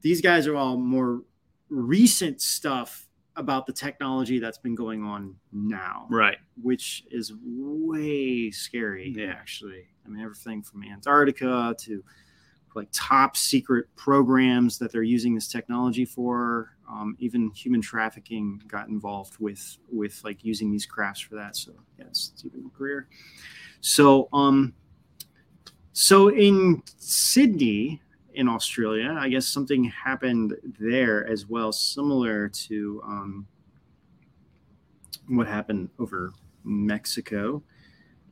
these guys are all more recent stuff about the technology that's been going on now. Right. which is way scary Yeah. actually. I mean everything from antarctica to like top secret programs that they're using this technology for. Um, even human trafficking got involved with with like using these crafts for that. So yes steven greer so um so in sydney in australia i guess something happened there as well similar to um what happened over Mexico.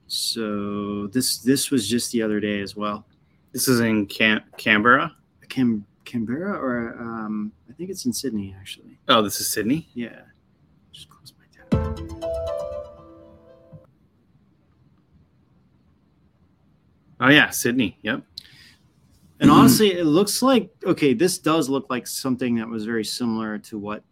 So this this was just the other day as well. This is in Cam- Canberra. Cam Canberra or um, I think it's in Sydney actually. Oh, this is Sydney. Yeah. Just close my tab. Oh yeah, Sydney. Yep. And honestly, it looks like okay. This does look like something that was very similar to what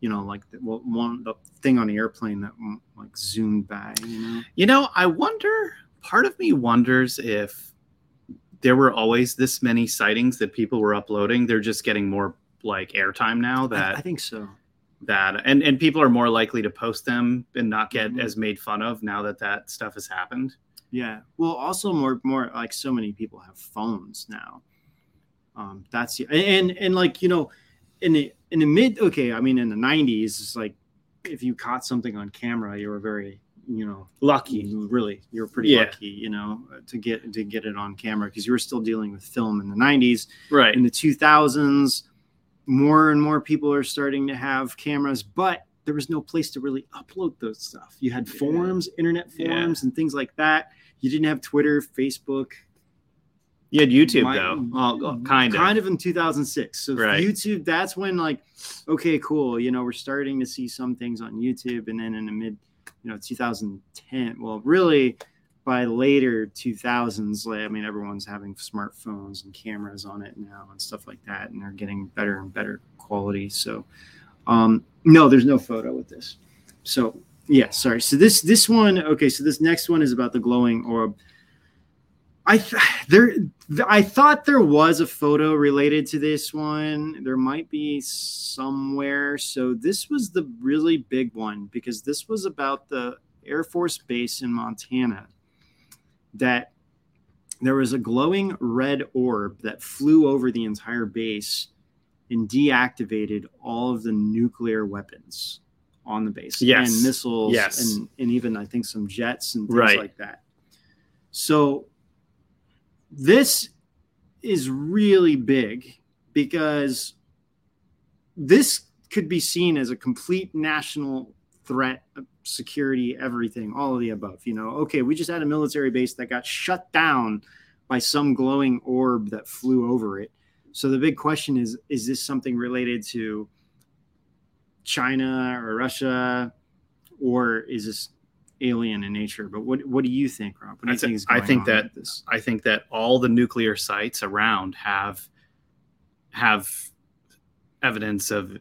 you know, like the, what one the thing on the airplane that mm, like zoomed by. You know. You know, I wonder. Part of me wonders if there were always this many sightings that people were uploading. They're just getting more like airtime now. That I think so. that and and people are more likely to post them and not get Mhm. as made fun of now that that stuff has happened. Yeah. Well, also more more like so many people have phones now. Um, that's the and and like you know, in the in the mid okay, I mean in the nineties, it's like if you caught something on camera, you were very you know Lucky. really you were pretty Yeah. lucky, you know, to get to get it on camera because you were still dealing with film in the nineties. Right. In the two thousands, more and more people are starting to have cameras, but there was no place to really upload those stuff. You had Yeah. forums, internet Yeah. forums, and things like that. You didn't have Twitter, Facebook. You had YouTube My- though. Oh, kind of. Kind of in 2006. So Right. YouTube, that's when like, okay, cool. You know, we're starting to see some things on YouTube, and then in the mid, you know, 2010. Well, really, by later 2000s, like, I mean, everyone's having smartphones and cameras on it now and stuff like that, and they're getting better and better quality. So, um, no, there's no photo with this. So, yeah, sorry. So this this one, okay. So this next one is about the glowing orb. I th- there I thought there was a photo related to this one. There might be somewhere. So this was the really big one because this was about the Air Force Base in Montana that there was a glowing red orb that flew over the entire base and deactivated all of the nuclear weapons on the base Yes. and missiles Yes. and, and even I think some jets and things Right. like that. So this is really big because this could be seen as a complete national threat security everything all of the above you know? Okay we just had a military base that got shut down by some glowing orb that flew over it. So the big question is is this something related to china or russia? Or is this alien in nature but what what do you think rob what do you think is I think on that- this I think that all the nuclear sites around have have evidence of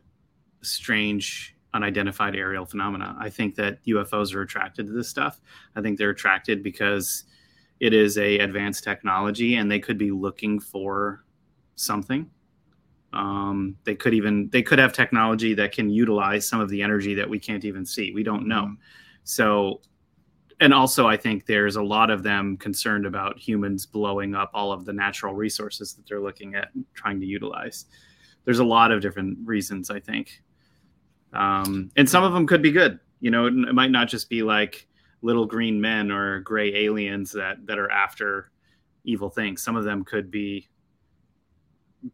strange unidentified aerial phenomena. I think that UFOs are attracted to this stuff. I think they're attracted because it is a advanced technology and they could be looking for something. Um, they could even they could have technology that can utilize some of the energy that we can't even see. We don't know. So and also I think there's a lot of them concerned about humans blowing up all of the natural resources that they're looking at trying to utilize. There's a lot of different reasons I think, um, and some of them could be good. You know, it, it might not just be like little green men or gray aliens that that are after evil things. Some of them could be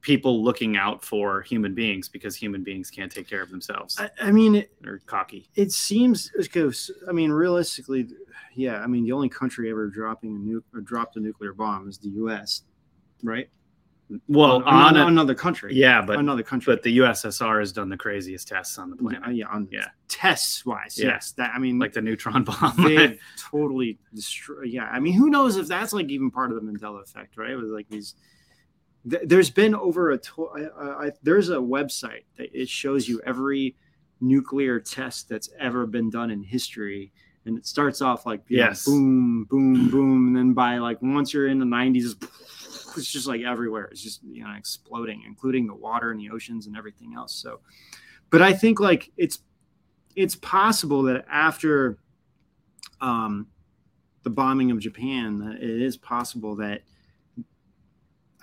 people looking out for human beings because human beings can't take care of themselves. I, I mean, it, They're cocky. it seems. s- I mean, realistically, yeah. I mean, the only country ever dropping a nu- or dropped a nuclear bomb is the U.S. Right? Well, on, on, on a- another country. yeah, but another country. but the USSR has done the craziest tests on the planet, yeah, yeah, on Yeah. tests wise, Yeah. yes. That I mean, like the neutron bomb. [laughs] they've [laughs] totally destroyed. Yeah, I mean, who knows if that's like even part of the Mandela effect, right? With like these, th- there's been over a. To- I, I, there's a website that it shows you every nuclear test that's ever been done in history, and it starts off like you know, boom, boom, [clears throat] boom, and then by like once you're in the 90s, it's just like everywhere. It's just you know exploding, including the water and the oceans and everything else. So, but I think like it's it's possible that after um, the bombing of Japan, that it is possible that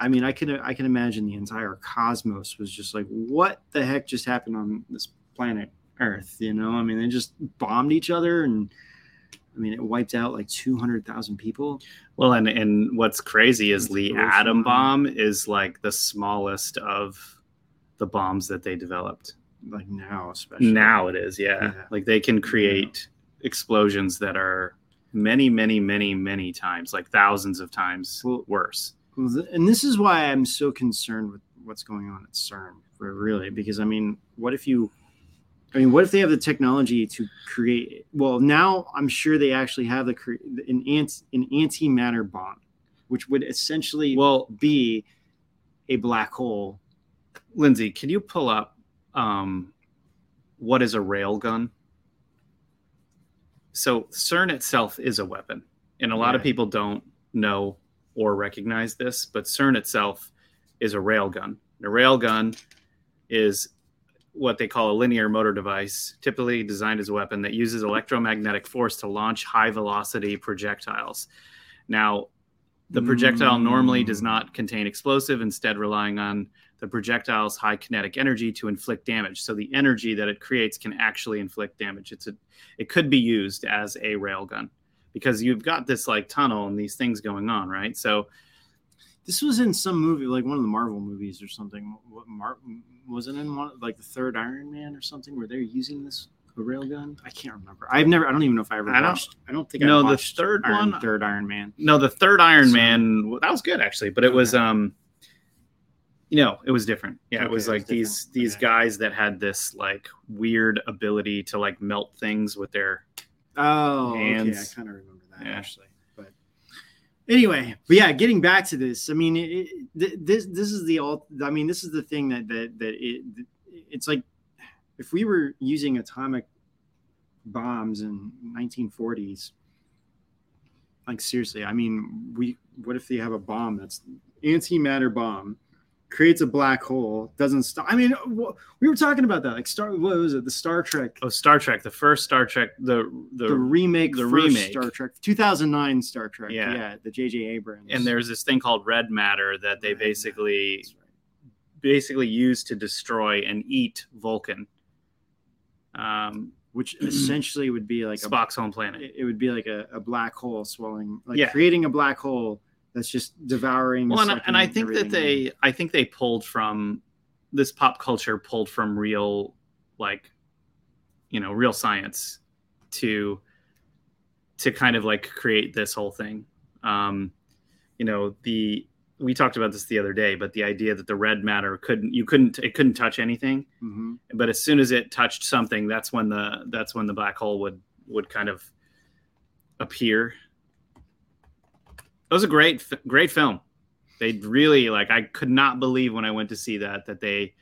I mean, I can I can imagine the entire cosmos was just like, what the heck just happened on this planet Earth? You know, I mean, they just bombed each other, and I mean, it wiped out like two hundred thousand people. Well, and and what's crazy is the atom bomb is like the smallest of the bombs that they developed. Like now, especially Now it is, yeah. Yeah. Like they can create explosions that are many, many, many, many times, like thousands of times Well- worse. And this is why I'm so concerned with what's going on at CERN, really, because I mean, what if you, I mean, what if they have the technology to create? Well, now I'm sure they actually have the an ant an antimatter bomb, which would essentially Well, be a black hole. Lindsay, can you pull up um, what is a rail gun? So CERN itself is a weapon, and a lot of people don't know or recognize this, but CERN itself is a railgun. A railgun is what they call a linear motor device, typically designed as a weapon that uses electromagnetic force to launch high velocity projectiles. Now, the projectile normally does Mm. not contain explosive, instead relying on the projectile's high kinetic energy to inflict damage. So the energy that it creates can actually inflict damage. It's a it could be used as a railgun because you've got this like tunnel and these things going on, right? So This was in some movie, like one of the Marvel movies or something. What Mar- was it in one like the third Iron Man or something where they're using this a railgun? I can't remember. I've never. I don't even know if I ever I don't- watched. I don't think. No, the third Iron- one- third Iron Man. no, the third Iron So- Man that was good actually, but it was um you know, it was different. Yeah, it Okay, was it was like these different. these Okay. guys that had this like weird ability to like melt things with their Oh, okay. I kind of remember that Yeah. actually. But anyway, but yeah, getting back to this, I mean, it, it, th- this this is the all. I mean, this is the thing that that that it it's like if we were using atomic bombs in 1940s. Like seriously, I mean, we what if they have a bomb that's antimatter bomb creates a black hole doesn't stop i mean we were talking about that like star what was it the star trek oh Star Trek, the first Star Trek, the the, the remake, the remake. Star Trek, 2009 Star Trek. Yeah. Yeah, the J.J. Abrams. and there's this thing called red matter that they Red basically right. basically use to destroy and eat Vulcan. Um, which [clears throat] essentially would be like a, Spock's home planet. it it would be like a, a black hole swelling, like Yeah. creating a black hole that's just devouring. Well, and, I- and I think that everything they, I think they pulled from this pop culture, pulled from real, like, you know, real science to, to kind of like create this whole thing. Um, you know, the we talked about this the other day, but the idea that the red matter couldn't, you couldn't, it couldn't touch anything, Mhm. but as soon as it touched something, that's when the that's when the black hole would would kind of appear. It was a great great film. They really like I could not believe when I went to see that that they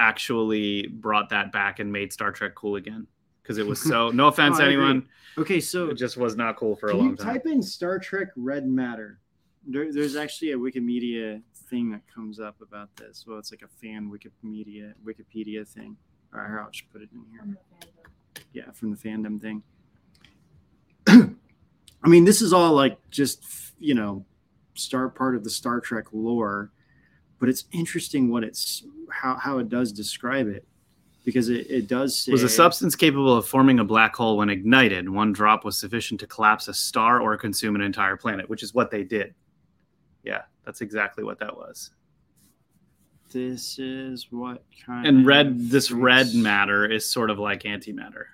actually brought that back and made Star Trek cool again because it was so [laughs] no offense Oh, to I agree. anyone, Okay, so it just was not cool for a long time. type in Star Trek Red Matter? There, there's actually a Wikimedia thing that comes up about this. Well, it's like a fan Wikimedia Wikipedia thing. All right, I'll just put it in here. From the fandom. yeah, from the fandom thing. I mean, this is all like just you know, start part of the Star Trek lore, but it's interesting what it's how how it does describe it because it, it does say was a substance capable of forming a black hole when ignited. One drop was sufficient to collapse a star or consume an entire planet, which is what they did. Yeah, that's exactly what that was. this is what kind And of red, this red matter is sort of like antimatter.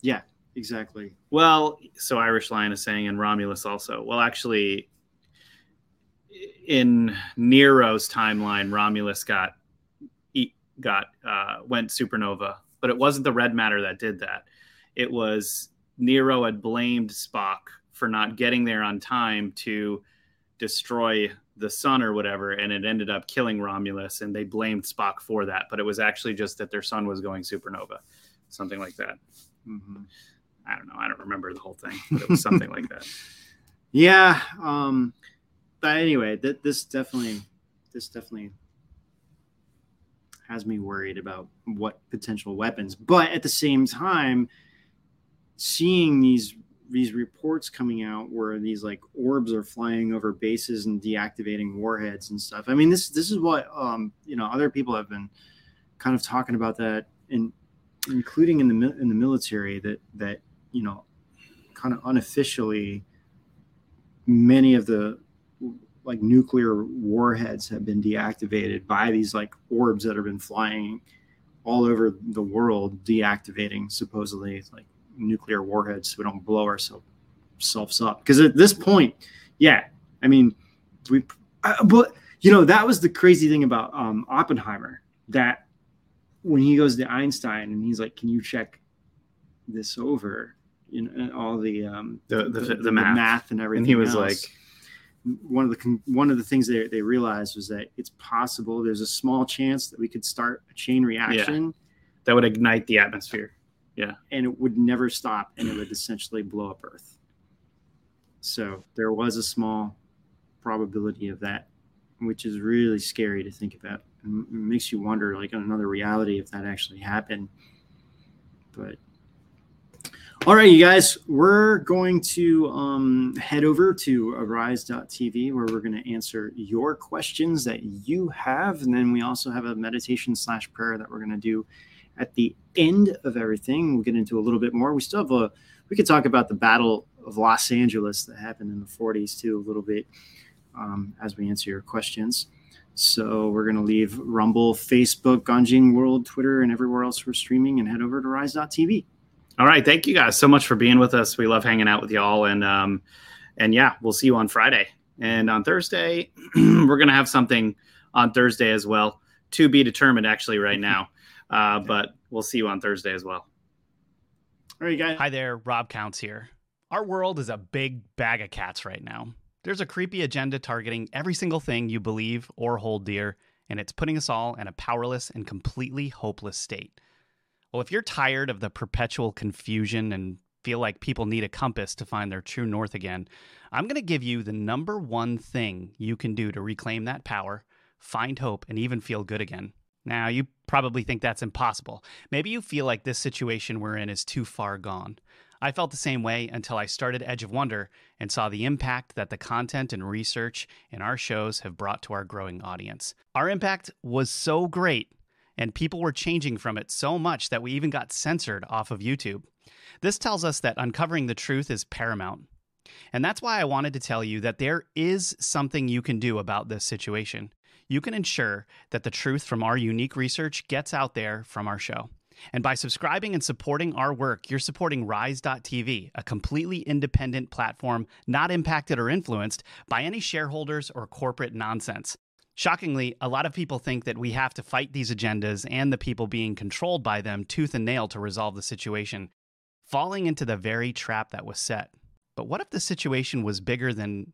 Yeah, exactly. Well, so Irish Lion is saying, and Romulus also. Well, actually, in Nero's timeline, Romulus got got uh, went supernova, but it wasn't the red matter that did that. It was Nero had blamed Spock for not getting there on time to destroy the sun or whatever, and it ended up killing Romulus, and they blamed Spock for that. But it was actually just that their sun was going supernova, something like that. Mhm. I don't know. I don't remember the whole thing, but it was something like that. [laughs] Yeah. Um, but anyway, th- this definitely, this definitely has me worried about what potential weapons. But at the same time, seeing these these reports coming out where these like orbs are flying over bases and deactivating warheads and stuff. I mean, this this is what um, you know other people have been kind of talking about that, in including in the in the military that that you know kind of unofficially many of the like nuclear warheads have been deactivated by these like orbs that have been flying all over the world deactivating supposedly like nuclear warheads so we don't blow ourselves up. Because at this point yeah i mean we uh, but you know that was the crazy thing about um oppenheimer that when he goes to einstein and he's like can you check this over you know all the um The- the- the math. and everything And he was else. like, one of the one of the things they, they realized was that it's possible there's a small chance that we could start a chain reaction that would ignite the atmosphere. Yeah, and it would never stop and it would essentially blow up earth so there was a small probability of that which is really scary to think about it makes you wonder like on another reality if that actually happened but all right you guys we're going to um, head over to arise.tv where we're going to answer your questions that you have and then we also have a meditation slash prayer that we're going to do at the end of everything. We'll get into a little bit more. We still have a we could talk about the battle of los angeles that happened in the 40s too a little bit um, as we answer your questions. So we're going to leave rumble facebook ganjing world twitter and everywhere else we're streaming and head over to rise.tv All right, thank you guys so much for being with us. We love hanging out with y'all, and um, and yeah, we'll see you on Friday and on Thursday. [clears throat] we're gonna have something on Thursday as well, to be determined actually right now, [laughs] uh, but we'll see you on Thursday as well. all right guys Hi there, Rob Counts here. Our world is a big bag of cats right now. There's a creepy agenda targeting every single thing you believe or hold dear, and it's putting us all in a powerless and completely hopeless state. Well, if you're tired of the perpetual confusion and feel like people need a compass to find their true north again, I'm going to give you the number one thing you can do to reclaim that power, find hope, and even feel good again. Now, you probably think that's impossible. Maybe you feel like this situation we're in is too far gone. I felt the same way until I started Edge of Wonder and saw the impact that the content and research in our shows have brought to our growing audience. Our impact was so great, and people were changing from it so much that we even got censored off of YouTube. This tells us that uncovering the truth is paramount. And that's why I wanted to tell you that there is something you can do about this situation. You can ensure that the truth from our unique research gets out there from our show. And by subscribing and supporting our work, you're supporting Rise.tv, a completely independent platform not impacted or influenced by any shareholders or corporate nonsense. Shockingly, a lot of people think that we have to fight these agendas and the people being controlled by them tooth and nail to resolve the situation, falling into the very trap that was set. But what if the situation was bigger than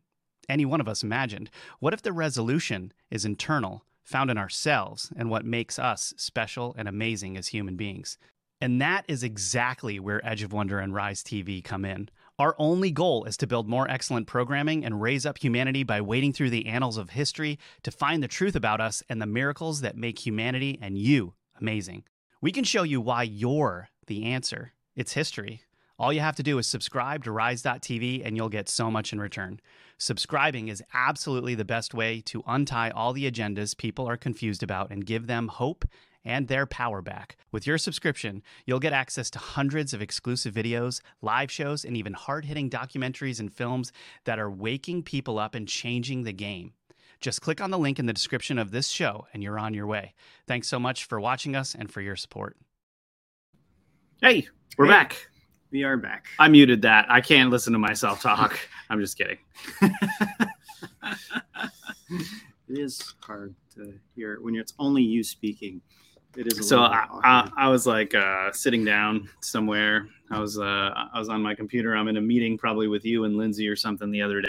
any one of us imagined? What if the resolution is internal, found in ourselves, and what makes us special and amazing as human beings? And that is exactly where Edge of Wonder and Rise TV come in. Our only goal is to build more excellent programming and raise up humanity by wading through the annals of history to find the truth about us and the miracles that make humanity and you amazing. We can show you why you're the answer. It's history. All you have to do is subscribe to Rise.tv and you'll get so much in return. Subscribing is absolutely the best way to untie all the agendas people are confused about and give them hope and their power back. With your subscription, you'll get access to hundreds of exclusive videos, live shows, and even hard hitting documentaries and films that are waking people up and changing the game. Just click on the link in the description of this show and you're on your way. Thanks so much for watching us and for your support. Hey, we're Hey. back. We are back. I muted that. I can't listen to myself talk. [laughs] I'm just kidding. [laughs] It is hard to hear when it's only you speaking. It is So I. I, I was like uh, sitting down somewhere. I was uh, I was on my computer. I'm in a meeting probably with you and Lindsay or something the other day.